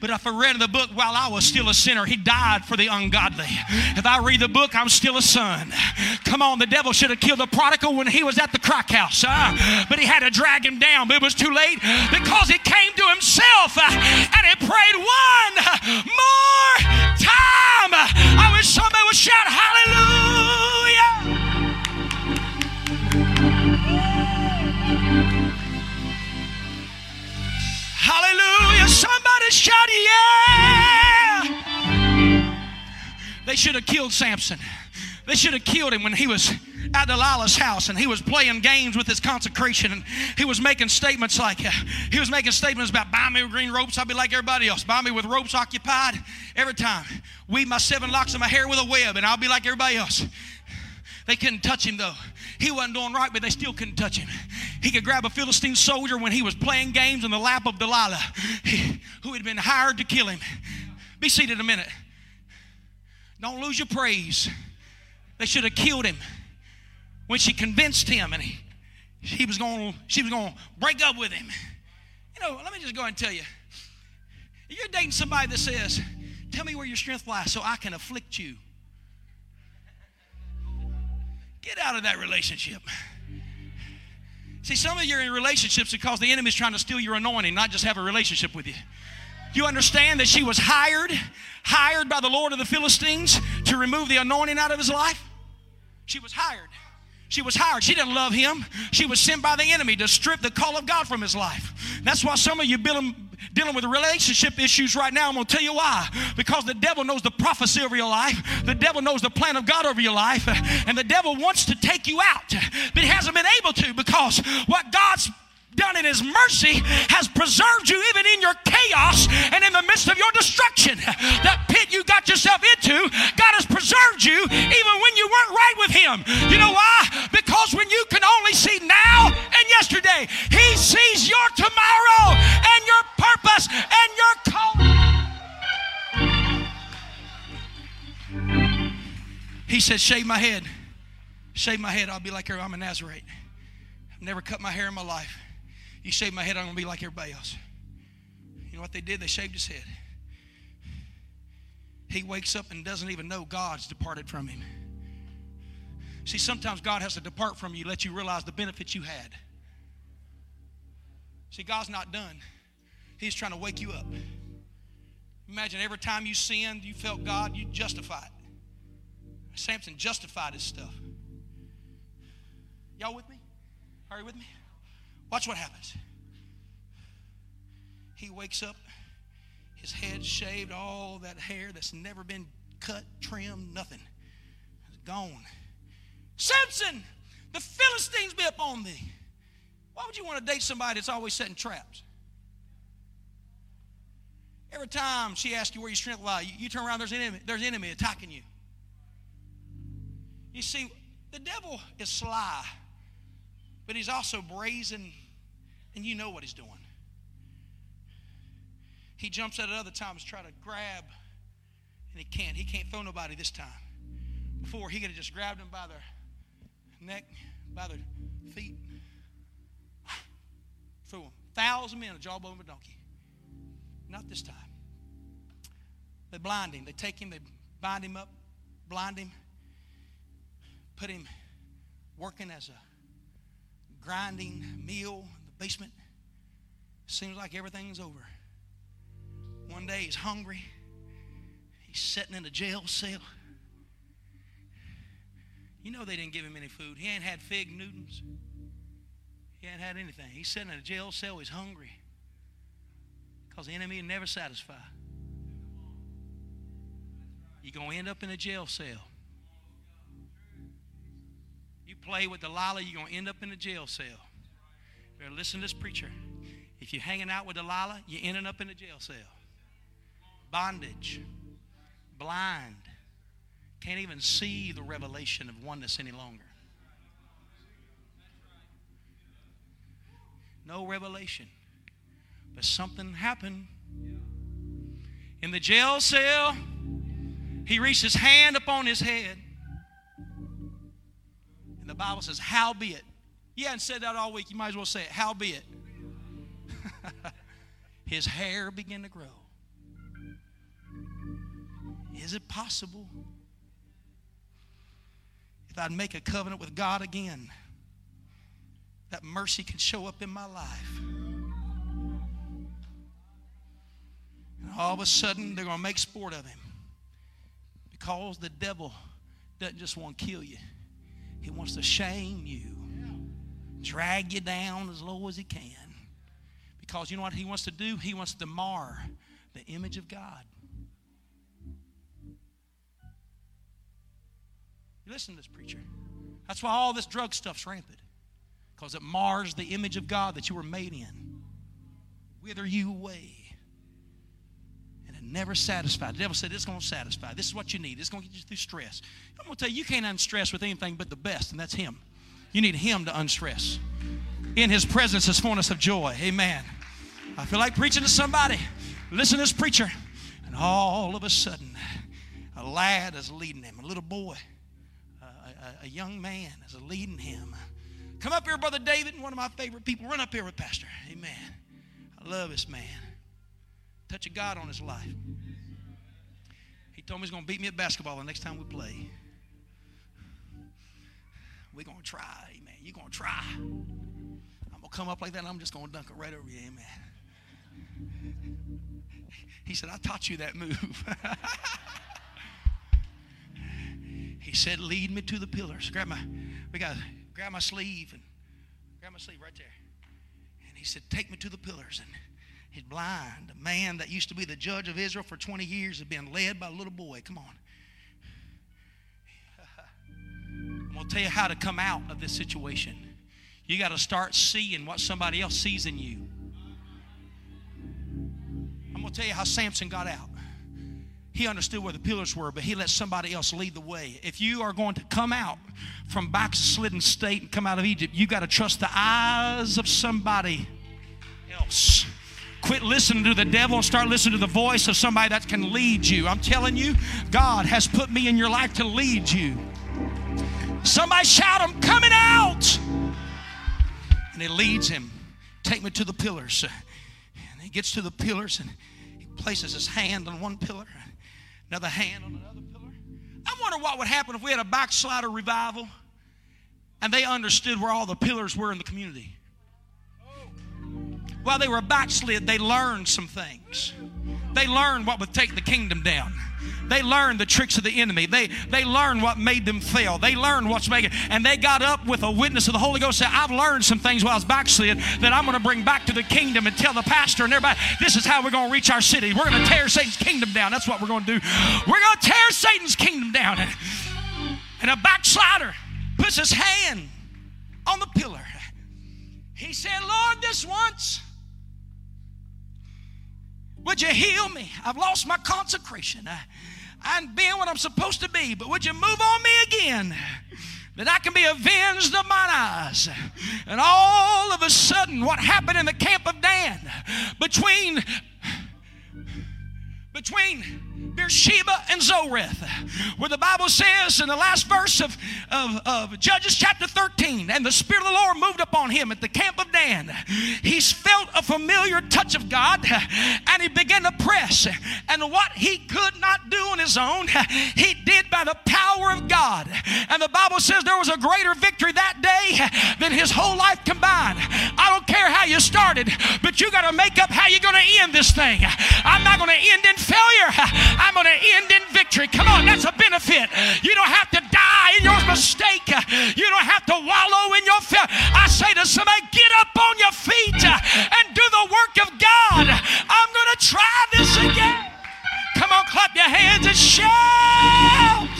But if I read the book while I was still a sinner, he died for the ungodly. If I read the book, I'm still a son. Come on, the devil should have killed the prodigal when he was at the crack house. But he had to drag him down, but it was too late because he came to himself uh, and he prayed one more time. I wish somebody would shout hallelujah. Hallelujah. Somebody shout, yeah. They should have killed Samson. They should have killed him when he was at Delilah's house and he was playing games with his consecration and he was making statements like uh, he was making statements about buy me with green ropes I'll be like everybody else buy me with ropes occupied every time weave my seven locks of my hair with a web and I'll be like everybody else they couldn't touch him though. He wasn't doing right, but they still couldn't touch him. He could grab a Philistine soldier when he was playing games in the lap of Delilah, who had been hired to kill him. Be seated a minute. Don't lose your praise. They should have killed him when she convinced him and he, he was going she was going to break up with him. You know, let me just go and tell you. If you're dating somebody that says, "Tell me where your strength lies so I can afflict you." Get out of that relationship. See, some of you are in relationships because the enemy's trying to steal your anointing, not just have a relationship with you. You understand that she was hired, hired by the Lord of the Philistines to remove the anointing out of his life? She was hired. She was hired. She didn't love him. She was sent by the enemy to strip the call of God from his life. That's why some of you dealing, dealing with relationship issues right now. I'm going to tell you why. Because the devil knows the prophecy over your life, the devil knows the plan of God over your life, and the devil wants to take you out, but he hasn't been able to because what God's done in His mercy has preserved you even in your chaos and in the midst of your destruction. That pit you got yourself into, God has preserved you even when you weren't right with Him. You know why? Because when you can only see now and yesterday, He sees your tomorrow and your purpose and your call. He said, Shave my head. Shave my head. I'll be like. I'm a Nazarite. I've never cut my hair in my life. You shave my head, I'm going to be like everybody else. You know what they did? They shaved his head. He wakes up and doesn't even know God's departed from him. See, sometimes God has to depart from you, let you realize the benefits you had. See, God's not done. He's trying to wake you up. Imagine every time you sinned, you felt God, you justified. Samson justified his stuff. Y'all with me? Are you with me? Watch what happens. He wakes up, his head shaved, all that hair that's never been cut, trimmed, nothing. It's gone. Samson, the Philistines be upon thee. Why would you want to date somebody that's always setting traps? Every time she asks you where your strength lies, you, you turn around, there's an enemy, there's an enemy attacking you. You see, the devil is sly, but he's also brazen, and you know what he's doing. He jumps at it other times, try to grab, and he can't. He can't throw nobody this time. Before, he could have just grabbed him by the neck, by the feet, (sighs) threw him. Thousand men, a jawbone of a donkey. Not this time. They blind him. They take him, they bind him up, blind him, put him working as a grinding meal basement. Seems like everything's over. One day he's hungry. He's sitting in a jail cell. You know they didn't give him any food. He ain't had fig Newtons. He ain't had anything. He's sitting in a jail cell. He's hungry. Because the enemy never satisfied. You're going to end up in a jail cell. You play with Delilah, you're going to end up in a jail cell. Better listen to this preacher. If you're hanging out with Delilah, you're ending up in a jail cell. Bondage. Blind. Can't even see the revelation of oneness any longer. No revelation. But something happened. In the jail cell, he reached his hand upon his head. And the Bible says, Howbeit. You hadn't said that all week. You might as well say it. Howbeit. (laughs) his hair began to grow. Is it possible? If I'd make a covenant with God again, that mercy can show up in my life. And all of a sudden, they're going to make sport of him. Because the devil doesn't just want to kill you, he wants to shame you, drag you down as low as he can. Because you know what he wants to do? He wants to mar the image of God. You listen to this preacher. That's why all this drug stuff's rampant. Because it mars the image of God that you were made in. Wither you away. And it never satisfied. The devil said, It's going to satisfy. This is what you need. It's going to get you through stress. I'm going to tell you, you can't unstress with anything but the best, and that's Him. You need Him to unstress. In His presence is fullness of joy. Amen. I feel like preaching to somebody. Listen to this preacher. And all of a sudden, a lad is leading him, a little boy a, a young man is leading him. Come up here, Brother David, one of my favorite people. Run up here with Pastor. Amen. I love this man. Touch of God on his life. He told me he's going to beat me at basketball the next time we play. We're going to try. Amen. You're going to try. I'm going to come up like that and I'm just going to dunk it right over you. Amen. He said, I taught you that move. (laughs) He said, Lead me to the pillars. Grab my, we got grab my sleeve and grab my sleeve right there. And he said, Take me to the pillars. And he's blind. A man that used to be the judge of Israel for 20 years had been led by a little boy. Come on. I'm going to tell you how to come out of this situation. You got to start seeing what somebody else sees in you. I'm going to tell you how Samson got out he understood where the pillars were, but he let somebody else lead the way. If you are going to come out from backslidden state and come out of Egypt, you got to trust the eyes of somebody else. Quit listening to the devil and start listening to the voice of somebody that can lead you. I'm telling you, God has put me in your life to lead you. Somebody shout, I'm coming out. And he leads him. Take me to the pillars. And he gets to the pillars and he places his hand on one pillar another hand on another pillar. I wonder what would happen if we had a backslider revival and they understood where all the pillars were in the community. While they were backslid, they learned some things. They learned what would take the kingdom down. They learned the tricks of the enemy. They, they learned what made them fail. They learned what's making, and they got up with a witness of the Holy Ghost. Said, "I've learned some things while I was backslid that I'm going to bring back to the kingdom and tell the pastor and everybody. This is how we're going to reach our city. We're going to tear Satan's kingdom down. That's what we're going to do. We're going to tear Satan's kingdom down." And, and a backslider puts his hand on the pillar. He said, "Lord, this once." Would you heal me? I've lost my consecration. I, I ain't being what I'm supposed to be, but would you move on me again? That I can be avenged of mine eyes. And all of a sudden, what happened in the camp of Dan between between Beersheba and Zoreth, where the Bible says in the last verse of, of, of, Judges chapter 13, and the Spirit of the Lord moved upon him at the camp of Dan. He felt a familiar touch of God and he began to press. And what he could not do on his own, he did by the power of God. And the Bible says there was a greater victory that day than his whole life combined. I don't care how you started, but you got to make up how you're going to end this thing. I'm not going to end in failure. I'm going to end in victory. Come on, that's a benefit. You don't have to die in your mistake. You don't have to wallow in your failure. I say to somebody, get up on your feet and do the work of God. I'm going to try this again. Come on, clap your hands and shout.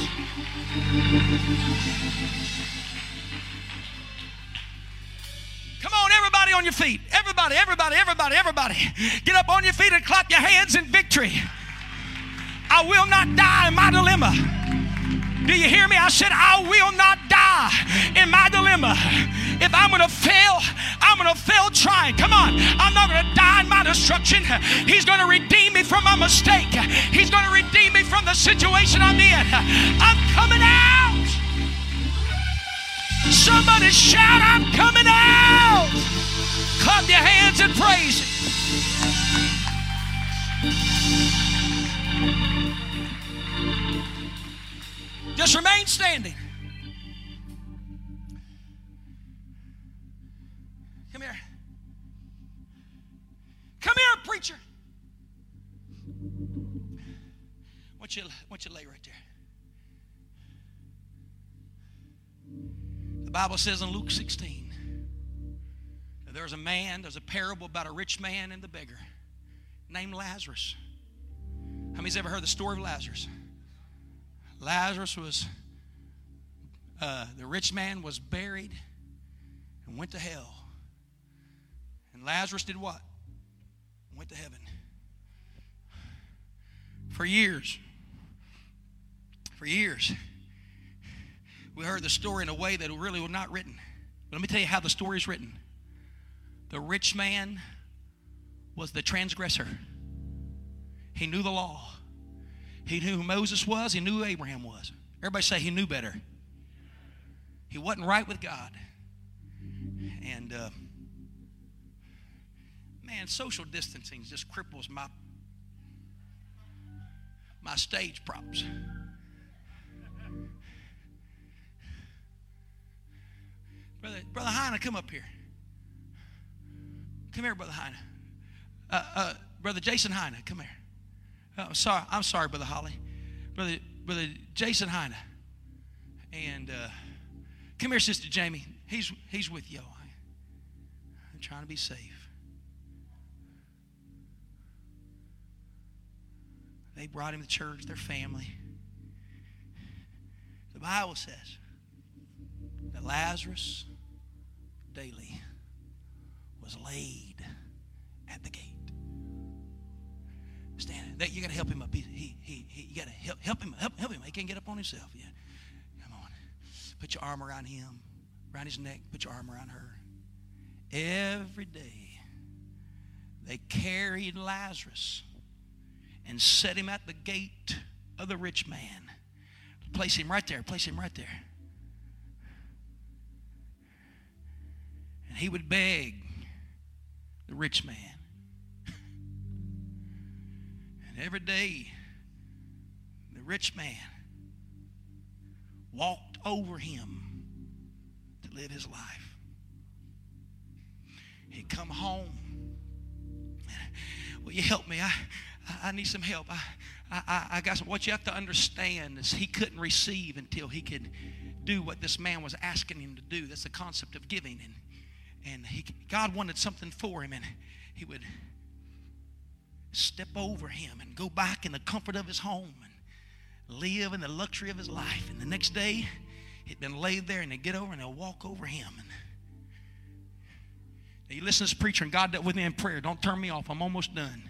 Come on, everybody on your feet. Everybody, everybody, everybody, everybody. Get up on your feet and clap your hands in victory. I will not die in my dilemma. Do you hear me? I said, I will not die in my dilemma. If I'm going to fail, I'm going to fail trying. Come on. I'm not going to die in my destruction. He's going to redeem me from my mistake. He's going to redeem me from the situation I'm in. I'm coming out. Somebody shout, I'm coming out. Clap your hands and praise it. Just remain standing. Come here. Come here, preacher. I want you, I want you to lay right there. Bible says in Luke 16 that there's a man, there's a parable about a rich man and the beggar named Lazarus. How many's ever heard the story of Lazarus? Lazarus was, uh, the rich man was buried and went to hell. And Lazarus did what? Went to heaven. For years, for years, we heard the story in a way that really was not written. But let me tell you how the story is written. The rich man was the transgressor. He knew the law. He knew who Moses was. He knew who Abraham was. Everybody say he knew better. He wasn't right with God. And uh, man, social distancing just cripples my my stage props. Brother, Brother Heine, come up here. Come here, Brother Heine. Uh, uh, Brother Jason Heine, come here. Oh, I'm sorry. I'm sorry, Brother Holly. Brother, Brother Jason Heine. And uh, come here, Sister Jamie. He's, he's with you. I'm trying to be safe. They brought him to church, their family. The Bible says that Lazarus daily was laid at the gate. Stand that you got to help him up. He, he, he, he you got to help, help him help, help him. He can't get up on himself yet. Come on, put your arm around him, around his neck. Put your arm around her. Every day, they carried Lazarus and set him at the gate of the rich man. Place him right there. Place him right there. And he would beg the rich man. (laughs) And every day, the rich man walked over him to live his life. He'd come home. Will you help me? I, I, need some help. I, I, I got some. What you have to understand is he couldn't receive until he could do what this man was asking him to do. That's the concept of giving. And and he, God wanted something for him, and he would step over him and go back in the comfort of his home and live in the luxury of his life. And the next day, he'd been laid there, and they'd get over and they'll walk over him. And now you listen to this preacher, and God dealt with me in prayer. Don't turn me off. I'm almost done.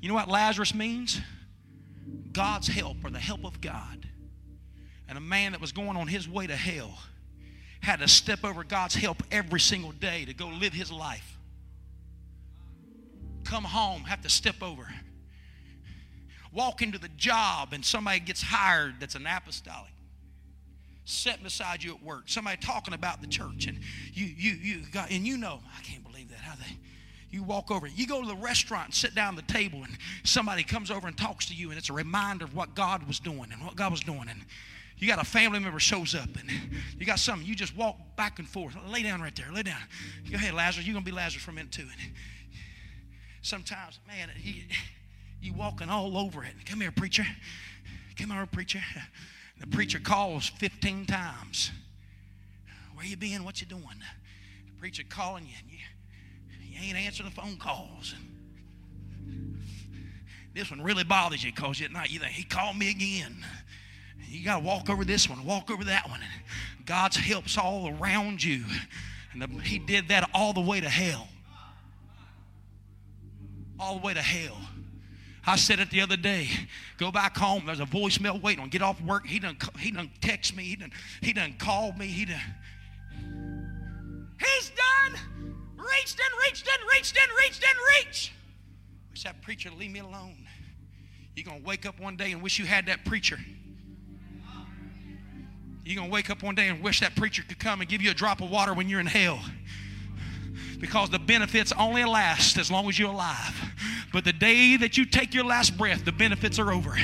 You know what Lazarus means? God's help or the help of God. And a man that was going on his way to hell had to step over God's help every single day to go live his life. Come home, have to step over. Walk into the job and somebody gets hired that's an apostolic sitting beside you at work, somebody talking about the church, and you you you got and you know, I can't believe that how they you walk over. You go to the restaurant and sit down at the table, and somebody comes over and talks to you, and it's a reminder of what God was doing and what God was doing. And you got a family member shows up, and you got something. You just walk back and forth. Lay down right there. Lay down. Go ahead, Lazarus. You're gonna be Lazarus for a minute too. And sometimes, man, he, you walking all over it. Come here, preacher. Come here, preacher. The preacher calls 15 times. Where you been? What you doing? The preacher calling you, and you, you ain't answering the phone calls. This one really bothers you because at night you think, he called me again. You got to walk over this one, walk over that one. God's help's all around you. And the, he did that all the way to hell. All the way to hell. I said it the other day. Go back home. There's a voicemail waiting on. Get off work. He done he done text me. He done he done called me. He done. He's done. Reached and reached and reached and reached and reached. Wish that preacher to leave me alone. You're gonna wake up one day and wish you had that preacher. You're gonna wake up one day and wish that preacher could come and give you a drop of water when you're in hell because the benefits only last as long as you're alive. But the day that you take your last breath, the benefits are over.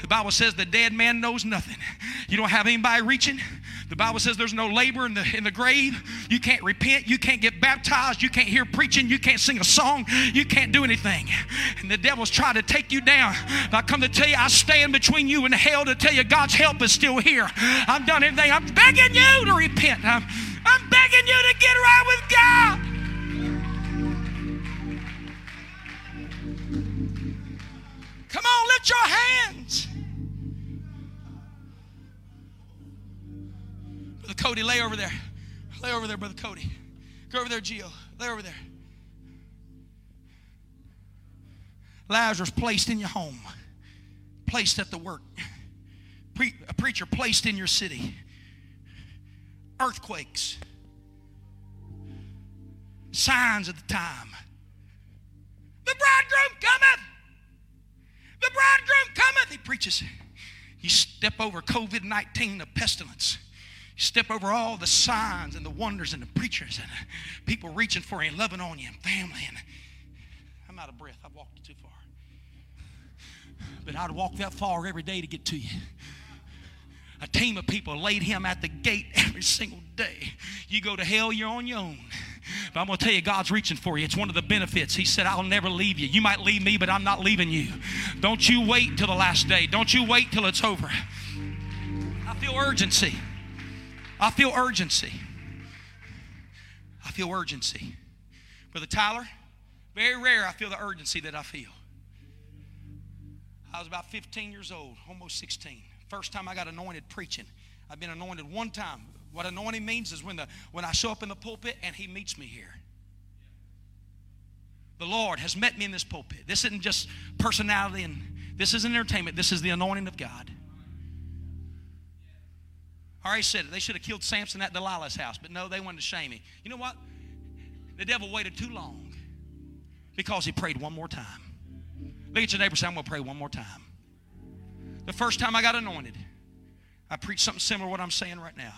The Bible says the dead man knows nothing. You don't have anybody reaching. The Bible says there's no labor in the, in the grave. You can't repent. You can't get baptized. You can't hear preaching. You can't sing a song. You can't do anything. And the devil's trying to take you down. But I come to tell you, I stand between you and hell to tell you God's help is still here. I've done everything. I'm begging you to repent. I'm, I'm begging you to get right with God. Come on, lift your hands. Cody, lay over there. Lay over there, Brother Cody. Go over there, Gio. Lay over there. Lazarus placed in your home, placed at the work, Pre- a preacher placed in your city, earthquakes, signs of the time. The bridegroom cometh. The bridegroom cometh. He preaches. You step over COVID 19, the pestilence. You step over all the signs and the wonders and the preachers and the people reaching for you and loving on you and family. And I'm out of breath. I've walked too far. But I'd walk that far every day to get to you. A team of people laid him at the gate every single day. You go to hell, you're on your own. But I'm going to tell you, God's reaching for you. It's one of the benefits. He said, I'll never leave you. You might leave me, but I'm not leaving you. Don't you wait till the last day. Don't you wait till it's over. I feel urgency. I feel urgency. I feel urgency. Brother Tyler, very rare I feel the urgency that I feel. I was about 15 years old, almost 16. First time I got anointed preaching. I've been anointed one time. What anointing means is when, the, when I show up in the pulpit and he meets me here. The Lord has met me in this pulpit. This isn't just personality and this isn't entertainment. This is the anointing of God. I already said it. They should have killed Samson at Delilah's house, but no, they wanted to shame him. You know what? The devil waited too long because he prayed one more time. Look at your neighbor say, I'm going to pray one more time. The first time I got anointed, I preached something similar to what I'm saying right now.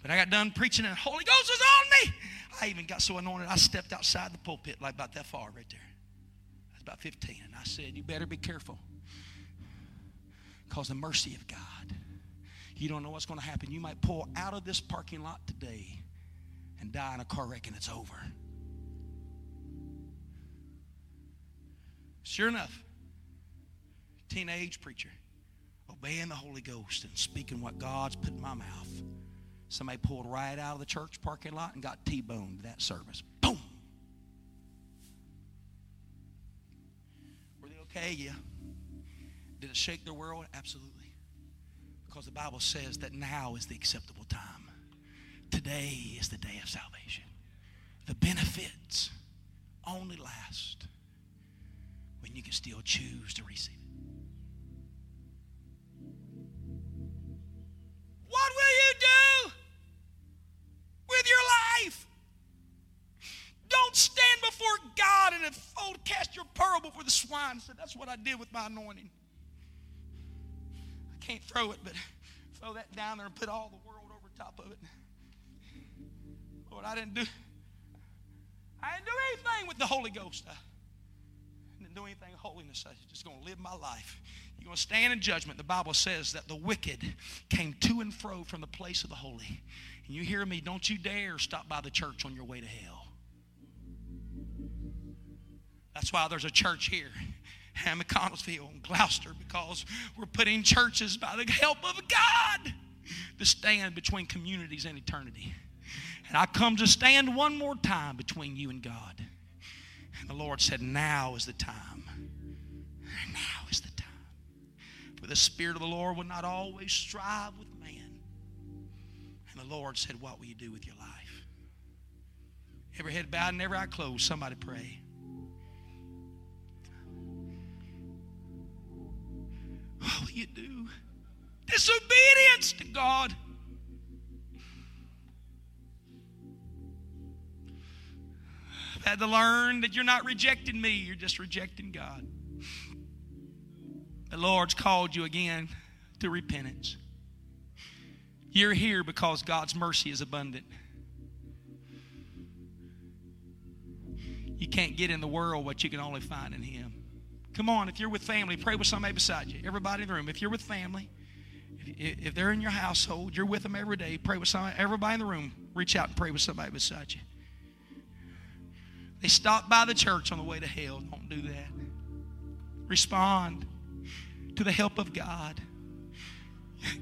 But I got done preaching, and the Holy Ghost was on me. I even got so anointed, I stepped outside the pulpit, like about that far right there. I was about 15, and I said, You better be careful. Because the mercy of God, you don't know what's going to happen. You might pull out of this parking lot today and die in a car wreck, and it's over. Sure enough, teenage preacher, obeying the Holy Ghost and speaking what God's put in my mouth. Somebody pulled right out of the church parking lot and got T-boned that service. Boom. Were they okay? Yeah. Did it shake their world? Absolutely. Because the Bible says that now is the acceptable time. Today is the day of salvation. The benefits only last when you can still choose to receive it. What will you do with your life? Don't stand before God and fold, cast your pearl before the swine. Said that's what I did with my anointing. Can't throw it, but throw that down there and put all the world over top of it. Lord, I didn't do I didn't do anything with the Holy Ghost. I didn't do anything holiness. I was just to live my life. You're to stand in judgment. The Bible says that the wicked came to and fro from the place of the holy. And you hear me, don't you dare stop by the church on your way to hell. That's why there's a church here. In McConnelsville and Glouster because we're putting churches by the help of God to stand between communities and eternity. And I come to stand one more time between you and God. And the Lord said, Now is the time. Now is the time. For the Spirit of the Lord will not always strive with man. And the Lord said, What will you do with your life? Every head bowed and every eye closed. Somebody pray. Will you do? Disobedience to God. I've had to learn that you're not rejecting me, you're just rejecting God. The Lord's called you again to repentance. You're here because God's mercy is abundant. You can't get in the world what you can only find in Him. Come on, if you're with family, pray with somebody beside you. Everybody in the room. If you're with family, if, if they're in your household, you're with them every day, pray with somebody. Everybody in the room, reach out and pray with somebody beside you. They stop by the church on the way to hell. Don't do that. Respond to the help of God.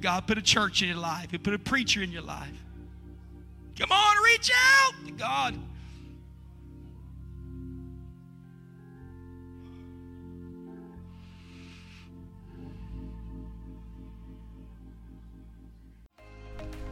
God put a church in your life, He put a preacher in your life. Come on, reach out to God.